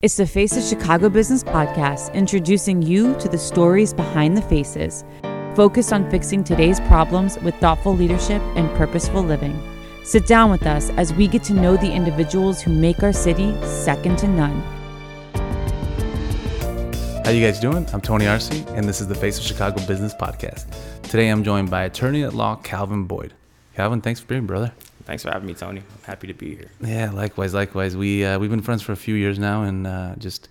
It's the Face of Chicago Business podcast, introducing you to the stories behind the faces, focused on fixing today's problems with thoughtful leadership and purposeful living. Sit down with us as we get to know the individuals who make our city second to none. How you guys doing? I'm Tony Arce, and this is the Face of Chicago Business podcast. Today I'm joined by attorney at law Calvin Boyd. Calvin, thanks for being brother. Thanks for having me, Tony. I'm happy to be here. Yeah, likewise, likewise. We uh, we've been friends for a few years now, and uh, just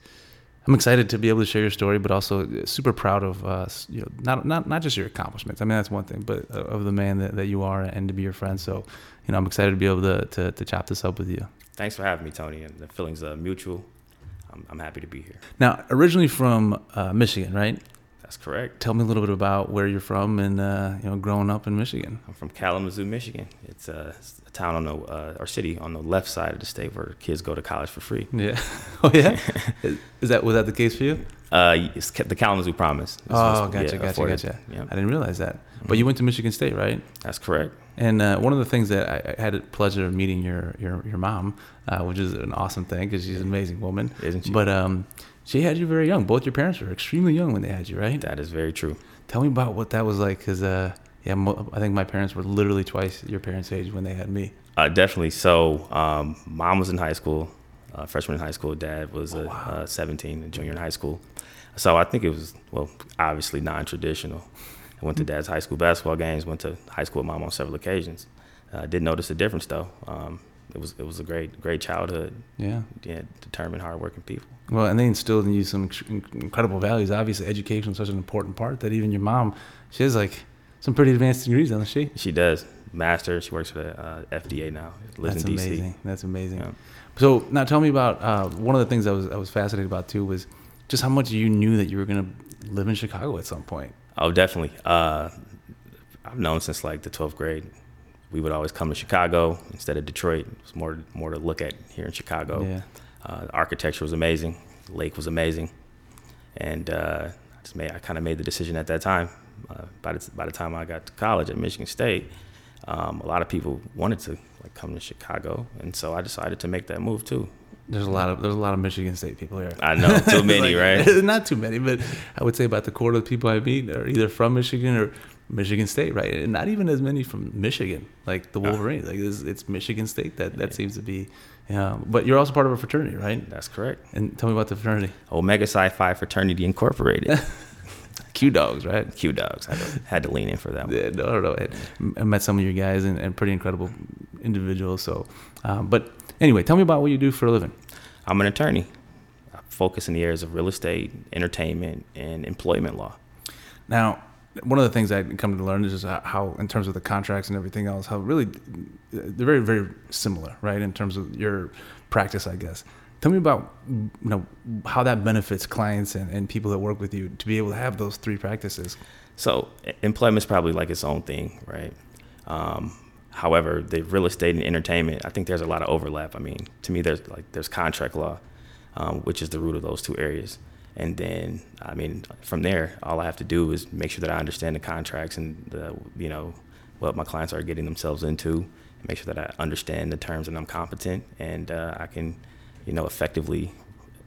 I'm excited to be able to share your story, but also super proud of uh, you know not not not just your accomplishments. I mean that's one thing, but uh, of the man that, that you are and to be your friend. So you know I'm excited to be able to to, to chop this up with you. Thanks for having me, Tony. And the feelings are mutual. I'm, I'm happy to be here. Now, originally from uh, Michigan, right? That's correct. Tell me a little bit about where you're from and uh, you know growing up in Michigan. I'm from Kalamazoo, Michigan. It's a, a town on the uh, or city on the left side of the state where kids go to college for free. Yeah. Oh yeah. Is that was that the case for you? Uh, it's the Kalamazoo Promise. oh, gotcha, yeah, gotcha, afforded. gotcha. I didn't realize that. Mm-hmm. But you went to Michigan State, right? That's correct. And uh, one of the things that I, I, had the pleasure of meeting your your your mom, uh, which is an awesome thing because she's an amazing woman, isn't she? But um, she had you very young. Both your parents were extremely young when they had you, right? That is very true. Tell me about what that was like, because uh, yeah, mo- I think my parents were literally twice your parents' age when they had me. Uh, definitely. So, um, mom was in high school, uh, freshman in high school. Dad was oh, wow. Uh, 17 and junior in high school. So I think it was well, obviously non-traditional. I went to mm. dad's high school basketball games. Went to high school with mom on several occasions. I uh, did notice a difference though. Um, it was it was a great great childhood. Yeah. Yeah, determined, hardworking people. Well, and they instilled in you some incredible values. Obviously, education is such an important part that even your mom, she has like some pretty advanced degrees, doesn't she? She does. Master. She works for the uh, FDA now. Lives That's in DC. amazing. That's amazing. Yeah. So now, tell me about uh, one of the things I was I was fascinated about too was just how much you knew that you were going to live in Chicago at some point. Oh, definitely. Uh, I've known since like the 12th grade we would always come to Chicago instead of Detroit. It was more more to look at here in Chicago. Yeah. Uh, the architecture was amazing. The lake was amazing, and uh, I just made I kind of made the decision at that time. Uh, by the by the time I got to college at Michigan State, um, a lot of people wanted to like come to Chicago, and so I decided to make that move too. There's a lot of there's a lot of Michigan State people here. I know too many, like, right? Not too many, but I would say about the quarter of the people I meet are either from Michigan or Michigan State, right? And not even as many from Michigan, like the Wolverines. Like it's, it's, Michigan State that that seems to be. Yeah, but you're also part of a fraternity, right? That's correct. And tell me about the fraternity. Omega Psi Phi Fraternity Incorporated. Q Dogs, right? Q Dogs. I had to lean in for that. Yeah, no, no, no. I met some of you guys and, and pretty incredible individuals. So, um, but anyway, tell me about what you do for a living. I'm an attorney. I focus in the areas of real estate, entertainment, and employment law. Now, one of the things I come to learn is just how, in terms of the contracts and everything else, how really they're very, very similar, right? In terms of your practice, I guess. Tell me about you know how that benefits clients and, and people that work with you to be able to have those three practices. So employment is probably like its own thing, right? Um, however, the real estate and entertainment, I think there's a lot of overlap. I mean, to me, there's like there's contract law, um, which is the root of those two areas. And then, I mean, from there, all I have to do is make sure that I understand the contracts and the, you know, what my clients are getting themselves into. and Make sure that I understand the terms and I'm competent, and uh, I can, you know, effectively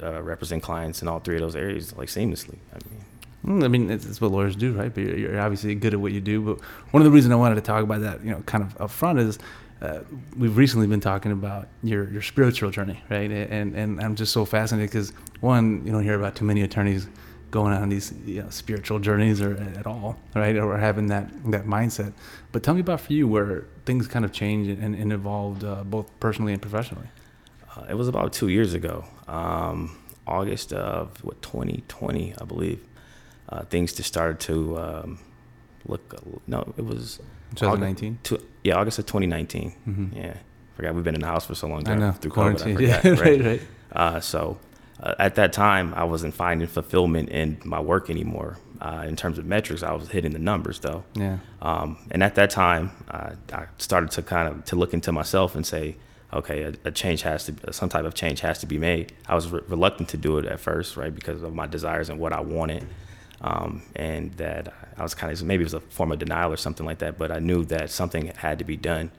uh, represent clients in all three of those areas like seamlessly. I mean. Mm, I mean, what lawyers do, right? But you're, you're, obviously good at what you do. But one of the reasons I wanted to talk about that, you know, kind of up front is uh, we've recently been talking about your your spiritual journey, right? And and I'm just so fascinated because one, you don't hear about too many attorneys going on these you know, spiritual journeys or at all, right? Or having that that mindset. But tell me about for you where things kind of changed and, and evolved uh, both personally and professionally. Uh, it was about two years ago, um, August of what 2020, I believe. Uh, things just started to um, look. No, it was 2019. yeah, August of 2019. Mm-hmm. Yeah, forgot we've been in the house for so long. I know. Through Quarantine. COVID, forgot, yeah, right, right. Uh, so uh, at that time, I wasn't finding fulfillment in my work anymore. Uh, in terms of metrics, I was hitting the numbers though. Yeah. Um, and at that time, I started to kind of to look into myself and say, okay, a, a, change has to, some type of change has to be made. I was re- reluctant to do it at first, right, because of my desires and what I wanted um, and that I was kind of maybe it was a form of denial or something like that. But I knew that something had to be done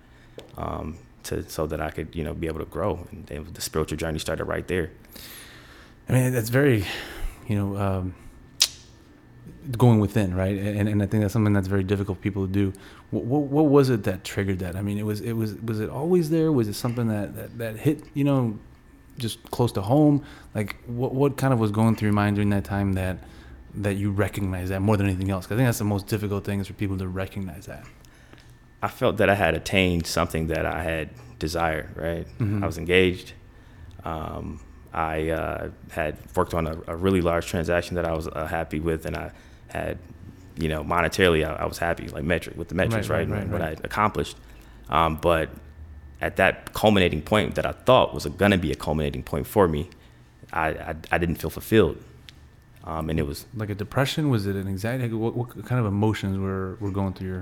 um, to so that I could you know be able to grow, and the spiritual journey started right there. I mean, that's very, you know, um, going within, right? And, and I think that's something that's very difficult for people to do. What, what, what was it that triggered that? I mean, it was it was was it always there? Was it something that that, that hit you know, just close to home? Like what what kind of was going through your mind during that time that that you recognize that more than anything else? 'Cause I think that's the most difficult thing is for people to recognize that. I felt that I had attained something that I had desired. Right, Mhm. I was engaged. Um, I uh, had worked on a, a really large transaction that I was uh, happy with, and I had, you know, monetarily I, I was happy, like metric with the metrics, Right, right, right, and right, what. I accomplished. Um, but at that culminating point that I thought was going to be a culminating point for me, I, I, I didn't feel fulfilled, um, and it was Like a depression? Was it an anxiety? Like, What, what kind of emotions were were going through your?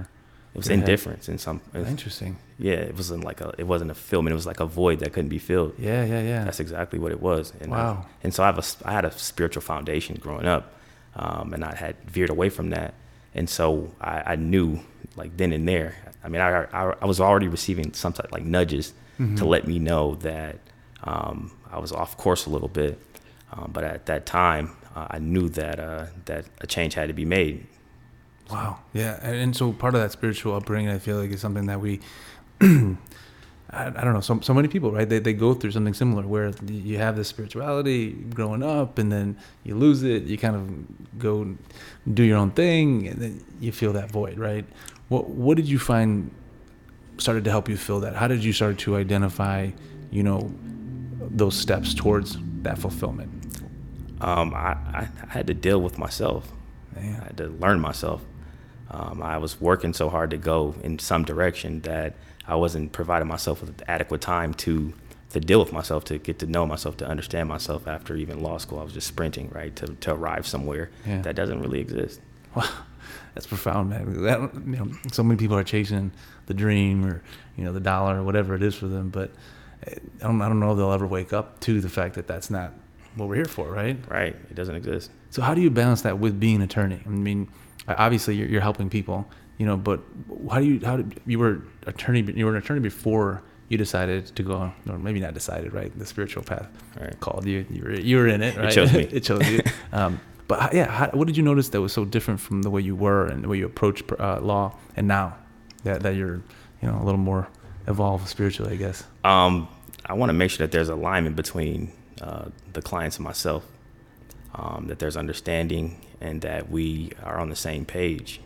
it was Yeah. indifference in some. Interesting. Yeah, it wasn't like a it wasn't a fulfillment. It was like a void that couldn't be filled. Yeah, yeah, yeah. That's exactly what it was. And, uh, Wow. and so I have a, I had a spiritual foundation growing up, um, and I had veered away from that. And so I, I knew, like then and there. I mean, I, I, I was already receiving some type like nudges Mm-hmm. to let me know that um, I was off course a little bit. Um, but at that time, uh, I knew that uh, that a change had to be made. Wow. Yeah, and, so part of that spiritual upbringing, I feel like, is something that we, I, I don't know, so so many people, right? They they go through something similar where you have this spirituality growing up, and then you lose it. You kind of go do your own thing, and then you feel that void, right? What what did you find started to help you fill that? How did you start to identify, you know, those steps towards that fulfillment? Um, I, I, I had to deal with myself. I had to learn myself. Um, I was working so hard to go in some direction that I wasn't providing myself with adequate time to to deal with myself, to get to know myself, to understand myself. After even law school, I was just sprinting right to to arrive somewhere Yeah. that doesn't really exist. Wow, that's profound, man. That, you know, so many people are chasing the dream or you know the dollar or whatever it is for them, but eh, I don't, I don't know if they'll ever wake up to the fact that that's not what we're here for, right? Right? It doesn't exist. So how do you balance that with being an attorney? I mean, obviously you're, you're helping people, you know, but how do you how did you were attorney you were an attorney before you decided to go or maybe not decided right the spiritual path Right. called you you were you were in it right? It right chose me. it chose you um, but yeah how, what did you notice that was so different from the way you were and the way you approach uh, law and now that that you're you know a little more evolved spiritually I guess Um, I want to make sure that there's alignment between uh, the clients and myself, um, that there's understanding, and that we are on the same page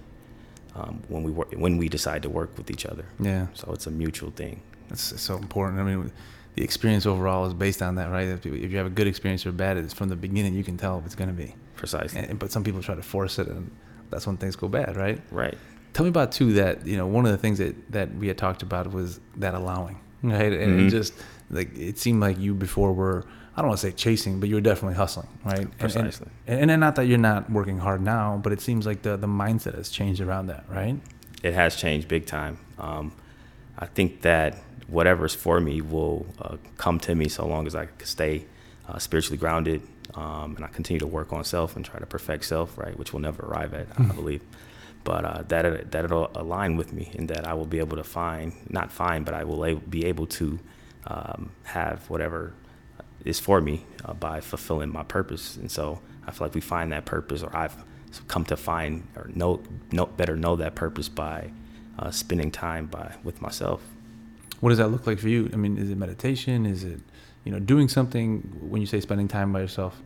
um, when we work, when we decide to work with each other. yeah So it's a mutual thing. That's so important. I mean, the experience overall is based on that, right? If you if you have a good experience or bad, it's from the beginning you can tell if it's going to be. Precisely. And, but some people try to force it, and that's when things go bad, right? right. Tell me about too that you know one of the things that that we had talked about was that allowing, right? And it Mhm. just like it seemed like you before were I don't want to say chasing, but you were definitely hustling, right? Precisely. And, and, and not that you're not working hard now, but it seems like the the mindset has changed around that, right? It has changed big time. Um, I think that whatever's for me will uh, come to me so long as I stay uh, spiritually grounded um, and I continue to work on self and try to perfect self, right, which we'll never arrive at, I believe. But uh, that it, that it'll align with me and that I will be able to find, not find, but I will be able to um, have whatever is for me uh, by fulfilling my purpose. And so I feel like we find that purpose, or I've come to find or know, know better know that purpose by uh, spending time by with myself. What does that look like for you? I mean, is it meditation? Is it, you know, doing something when you say spending time by yourself?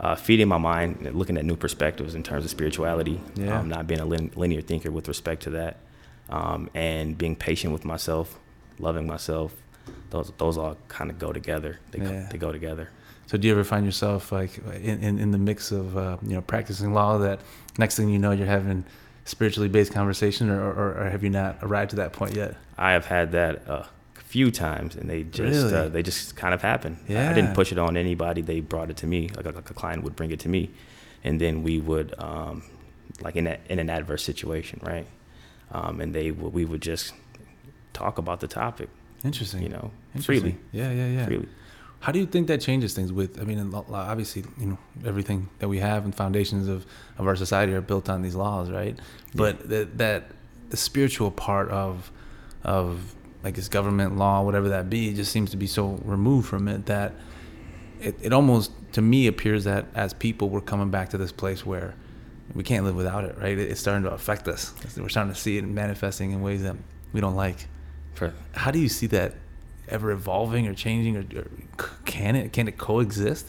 Uh, feeding my mind, and looking at new perspectives in terms of spirituality, Yeah. um, not being a lin- linear thinker with respect to that, um, and being patient with myself, loving myself. Those those all kind of go together. They, go- Yeah. they go together. So do you ever find yourself like in, in, in the mix of, uh, you know, practicing law that next thing you know, you're having spiritually based conversation or, or, or have you not arrived to that point yet? I have had that uh, few times, and they just Really? uh, they just kind of happen. I- I didn't push it on anybody. They brought it to me. Like a, like a client would bring it to me, and then we would um, like in a, in an adverse situation, right? Um, and they we would just talk about the topic, Interesting. you know, Interesting. freely, Yeah, yeah, yeah. freely. How do you think that changes things with, I mean, obviously, you know, everything that we have and foundations of, of our society are built on these laws, right? But that, that the spiritual part of, of like this government law, whatever that be, it just seems to be so removed from it that it, it almost to me appears that as people we're coming back to this place where we can't live without it, right? It's starting to affect us. We're starting to see it manifesting in ways that we don't like. For, How do you see that ever evolving or changing, or, or can it can it coexist?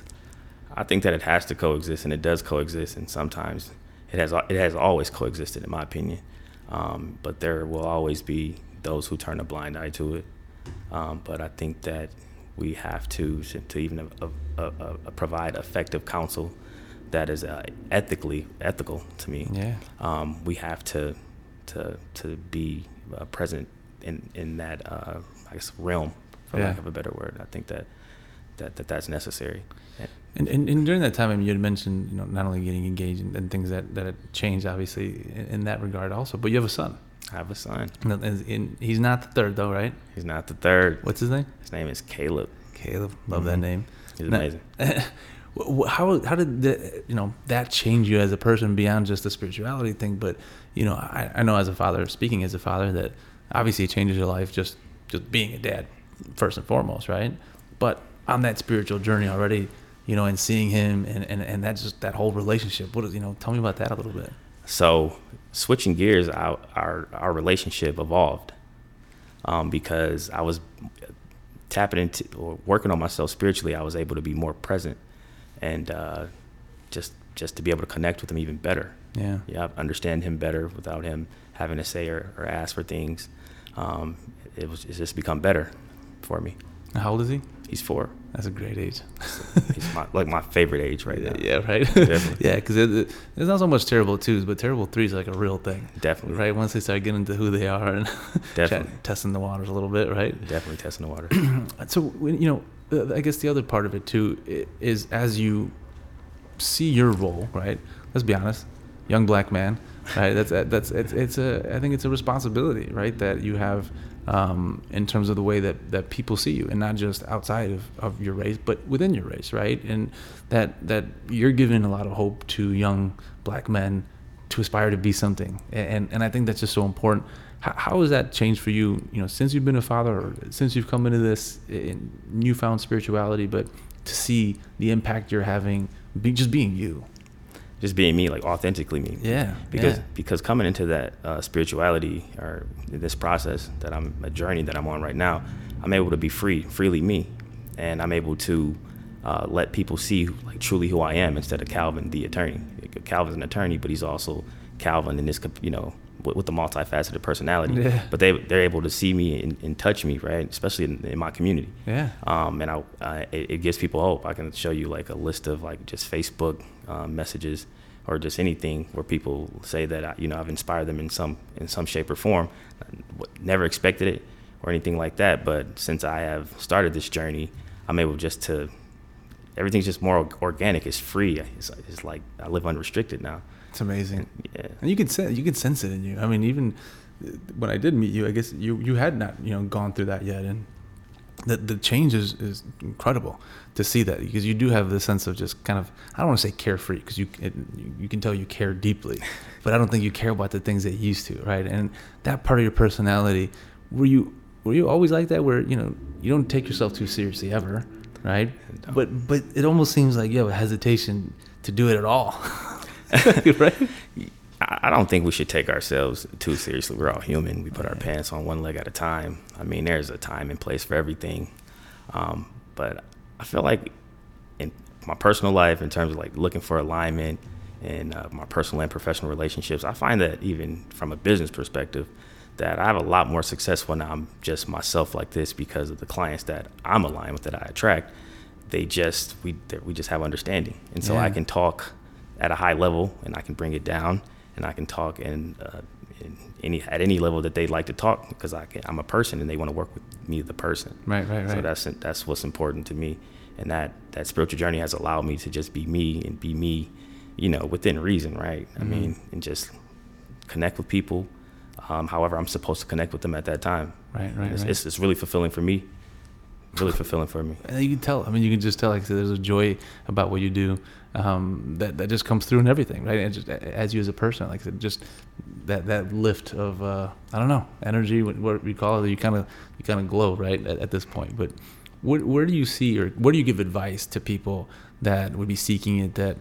I think that it has to coexist, and it does coexist, and sometimes it has it has always coexisted, in my opinion. Um, but there will always be those who turn a blind eye to it. Um, but I think that we have to to even uh, uh, uh, provide effective counsel that is uh, ethically ethical to me. Yeah. Um, we have to to to be uh, present in in that uh, I guess realm, for Yeah. lack of a better word. I think that that, that that's necessary. And, and, and during that time, I mean, you had mentioned, you know, not only getting engaged and, and things that, that had changed, obviously, in, in that regard also, but you have a son. Have a son. And- and he's not the third, though, right? He's not the third. What's his name? His name is Caleb. Caleb. Love that Mhm. name. He's Now- amazing. How how did the, you know that change you as a person beyond just the spirituality thing? But you know, I, I know as a father, speaking as a father, that obviously it changes your life just just being a dad first and foremost, right? But on that spiritual journey already, you know, and seeing him and and and that's just that whole relationship. What is you know? Tell me about that a little bit. So switching gears, our our, our relationship evolved um, because I was tapping into or working on myself spiritually. I was able to be more present and uh, just just to be able to connect with him even better. Yeah. Yeah, understand him better without him having to say or, or ask for things. Um, it was it's just become better for me. How old is he? He's four. That's a great age. it's my, like my favorite age right now. Yeah, right. Yeah, because it, it- there's not so much terrible twos, but terrible threes like a real thing. Definitely. Right, once they start getting into who they are and Definitely. testing the waters a little bit, right? Definitely testing the water. So, you know, I guess the other part of it too is as you see your role, right? Let's be honest, young black man, right? That's that's it's it's a I think it's a responsibility, right? That you have um, in terms of the way that that people see you, and not just outside of, of your race, but within your race, right? And that that you're giving a lot of hope to young black men to aspire to be something, and and I think that's just so important. How, how has that changed for you? You know, since you've been a father, or since you've come into this newfound spirituality, but to see the impact you're having, be just being you. Just being me, like authentically me. Yeah, Because yeah. because coming into that uh, spirituality or this process that I'm a journey that I'm on right now, I'm able to be free, freely me, and I'm able to uh, let people see like truly who I am instead of Calvin, the attorney. Calvin's an attorney, but he's also Calvin and this, could you know, with, with the multifaceted personality. Yeah. But they they're able to see me and, and touch me, right? Especially in, in my community. Yeah. Um, and I, uh, it, it gives people hope. I can show you like a list of like just Facebook um, messages or just anything where people say that I, you know I've inspired them in some in some shape or form. Never expected it or anything like that, but since I have started this journey, I'm able just to. Everything's just more organic. It's free. It's, it's like I live unrestricted now. It's amazing. Yeah. And you could sense you could sense it in you. I mean, even uh, when I did meet you, I guess you you had not you know gone through that yet, and the the change is, is incredible to see that because you do have the sense of just kind of I don't want to say carefree because you, it, you can tell you care deeply, but I don't think you care about the things that you used to, right? And that part of your personality, were you were you always like that? Where you know you don't take yourself too seriously ever, right? But but it almost seems like you have a hesitation to do it at all, right? I don't think we should take ourselves too seriously. We're all human. We put our pants on one leg at a time. I mean, there's a time and place for everything. Um, but I feel like in my personal life, in terms of like looking for alignment in uh, my personal and professional relationships, I find that even from a business perspective, that I have a lot more success when I'm just myself like this because of the clients that I'm aligned with that I attract. They just we we just have understanding, and so I can talk at a high level and I can bring it down and I can talk in, uh, in any at any level that they'd like to talk because I can, I'm a person and they want to work with me the person. Right, right, right. So that's that's what's important to me, and that that spiritual journey has allowed me to just be me and be me, you know, within reason, right? I Mhm. mean, and just connect with people, um, however I'm supposed to connect with them at that time. Right, right, It's, right. it's, it's really fulfilling for me. Really fulfilling for me. And you can tell. I mean, you can just tell. Like there's a joy about what you do um, that that just comes through in everything, right? And just as you as a person, like I said, just that that lift of uh, I don't know energy, what we call it. You kind of you kind of glow, right, at, at this point. But Where, where do you see, or where do you give advice to people that would be seeking it? That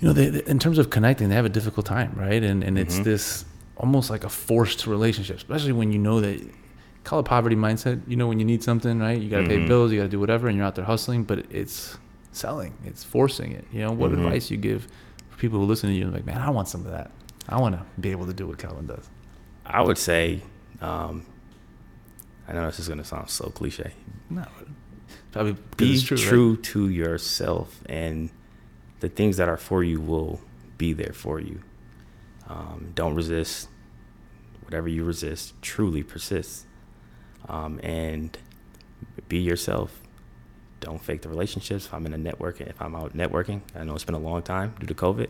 you know, they, they- in terms of connecting, they have a difficult time, right? And and it's Mhm. this almost like a forced relationship, especially when you know that call it poverty mindset. You know, when you need something, right? You got to pay Mhm. bills, you got to do whatever, and you're out there hustling, but it's selling, it's forcing it. You know, what Mhm. advice you give for people who listen to you? and Like, man, I want some of that. I want to be able to do what Calvin does. I would say, um, I know this is going to sound so cliche. No, probably Be true, true. right? to yourself, and the things that are for you will be there for you. Um, don't resist. Whatever you resist truly persists. Um, and be yourself. Don't fake the relationships. If I'm in a networking, if I'm out networking, I know it's been a long time due to COVID.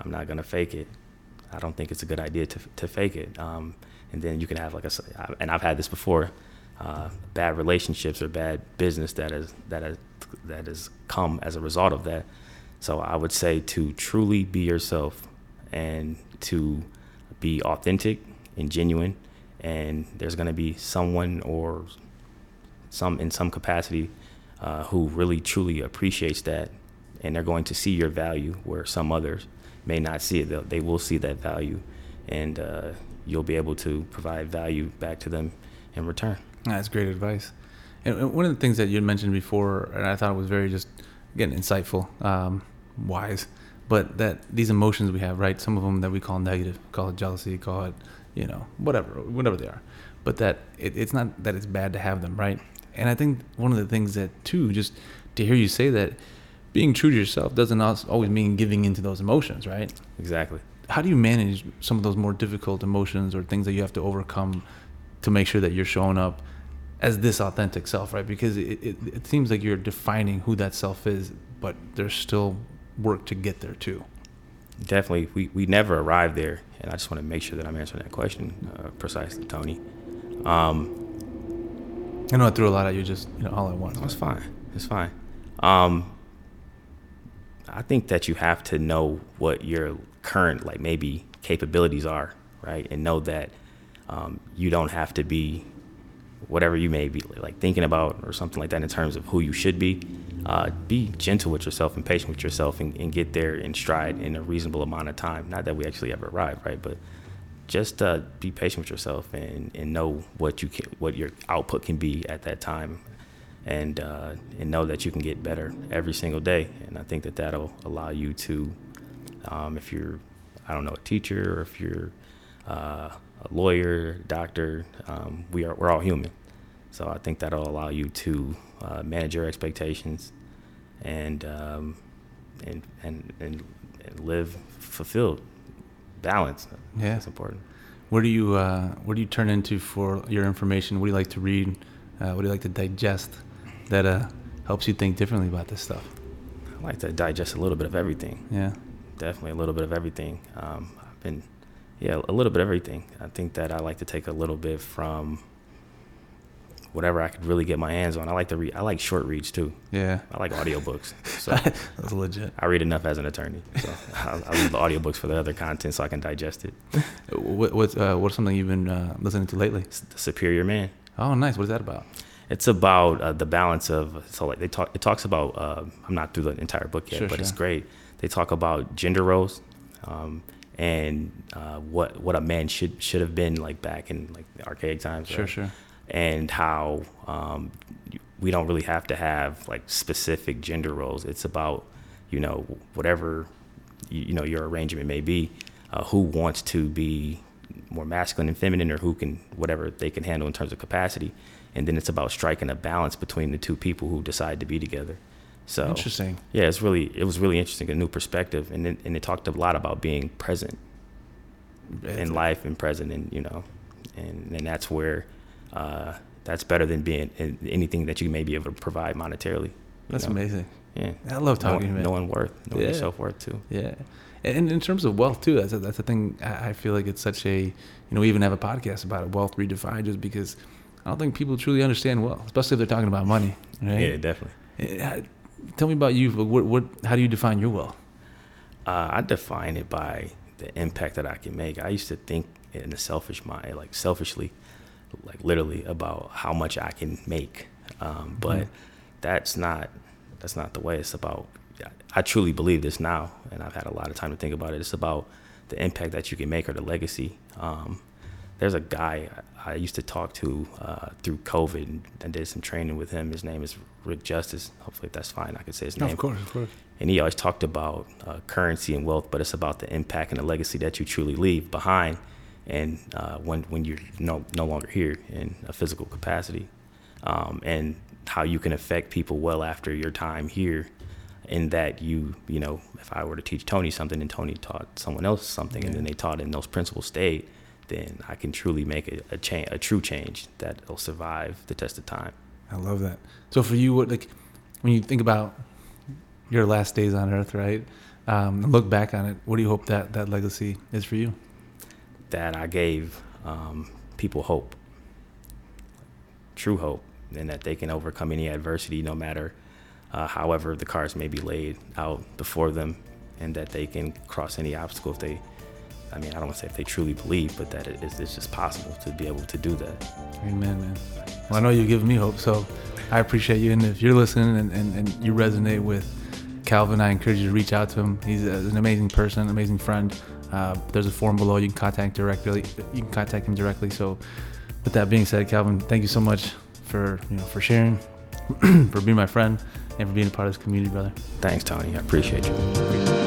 I'm not gonna fake it. I don't think it's a good idea to to fake it. Um, and then you can have like a, and I've had this before, uh, bad relationships or bad business that is that has that has come as a result of that. So I would say to truly be yourself and to be authentic and genuine. And there's going to be someone or some in some capacity uh, who really truly appreciates that, and they're going to see your value where some others may not see it. They'll, they will see that value, and uh, you'll be able to provide value back to them in return. That's great advice. And one of the things that you mentioned before, and I thought it was very just again insightful, um, wise, but that these emotions we have, right? Some of them that we call negative, call it jealousy, call it, you know, whatever, whatever they are. But that it, it's not that it's bad to have them, right? And I think one of the things that too, just to hear you say that, being true to yourself doesn't always mean giving into those emotions, right? Exactly. how do you manage some of those more difficult emotions or things that you have to overcome to make sure that you're showing up as this authentic self right because it, it, it seems like you're defining who that self is but there's still work to get there too Definitely, we, we never arrive there, and I just want to make sure that I'm answering that question uh, precisely, Tony. Um, i know i threw a lot at you just you know all at once No, it's fine. It's fine. Um, I think that you have to know what your current, like maybe capabilities are, right? And know that um, you don't have to be whatever you may be like thinking about or something like that in terms of who you should be. Uh, be gentle with yourself and patient with yourself and, and get there in stride in a reasonable amount of time. Not that we actually ever arrive, right? But just uh, be patient with yourself and, and know what you can, what your output can be at that time, and uh, and know that you can get better every single day. And I think that that'll allow you to, um, if you're, I don't know, a teacher or if you're uh, a lawyer, doctor, um, we are we're all human. So I think that'll allow you to uh, manage your expectations and um, and and and and live fulfilled, balance. Yeah. that's important. where do you uh, where do you turn into for your information what do you like to read uh, what do you like to digest that uh, helps you think differently about this stuff I like to digest a little bit of everything. yeah Definitely a little bit of everything. Um, I've been, yeah, a little bit of everything. I think that I like to take a little bit from whatever I could really get my hands on. I like to read. I like short reads too. yeah I like audiobooks. So that's legit I read enough as an attorney. So I, I read the audiobooks for the other content so I can digest it. what, what's uh, what's something you've been uh, listening to lately the Superior Man. oh nice what is that about It's about uh, the balance of so like they talk. It talks about. Uh, I'm not through the entire book yet, Sure, but it's great. They talk about gender roles, um, and uh, what what a man should should have been like back in like archaic times. sure right? sure And how um, we don't really have to have like specific gender roles. It's about you know whatever you, you know your arrangement may be. Uh, who wants to be more masculine and feminine, or who can whatever they can handle in terms of capacity. And then it's about striking a balance between the two people who decide to be together. So interesting yeah, it's really it was really interesting, a new perspective, and then, and it talked a lot about being present in life and present, and you know, and and that's where uh, that's better than being in anything that you may be able to provide monetarily. that's know? amazing Yeah, I love talking to knowing, knowing worth, knowing your Yeah. self worth too. Yeah, and in terms of wealth too, that's a, that's the thing. I I feel like it's such a, you know, we even have a podcast about it, wealth redefined, just because I don't think people truly understand wealth, especially if they're talking about money. Right? Yeah, definitely. Tell me about you. What what? How do you define your wealth? Uh, I define it by the impact that I can make. I used to think in a selfish mind, like selfishly, like literally about how much I can make Um, but mm-hmm. that's not that's not the way. It's about I truly believe this now, and I've had a lot of time to think about it. It's about the impact that you can make or the legacy. Um, there's a guy I used to talk to uh, through COVID and did some training with him. His name is Rick Justice. Hopefully, that's fine, I can say his name. Of course, of course. And he always talked about uh, currency and wealth, but it's about the impact and the legacy that you truly leave behind, and uh, when when you're no no longer here in a physical capacity, um, and how you can affect people well after your time here in that you you know if I were to teach Tony something and Tony taught someone else something yeah. and then they taught and those principles stayed, then I can truly make a, a change, a true change that will survive the test of time. I love that. So for you, what like when you think about your last days on Earth, right? Um, look back on it. What do you hope that that legacy is for you? That I gave um, people hope, true hope, and that they can overcome any adversity, no matter uh, however the cards may be laid out before them, and that they can cross any obstacle if they. I mean, I don't want to say if they truly believe, but that it is, it's just possible to be able to do that. Amen, man. Well, I know you're giving me hope, so I appreciate you. And if you're listening and, and, and you resonate with Calvin, I encourage you to reach out to him. He's an amazing person, amazing friend. Uh, there's a form below you can contact directly. You can contact him directly. So, with that being said, Calvin, thank you so much for you know for sharing, for being my friend and for being a part of this community, brother. Thanks, Tony. I appreciate you.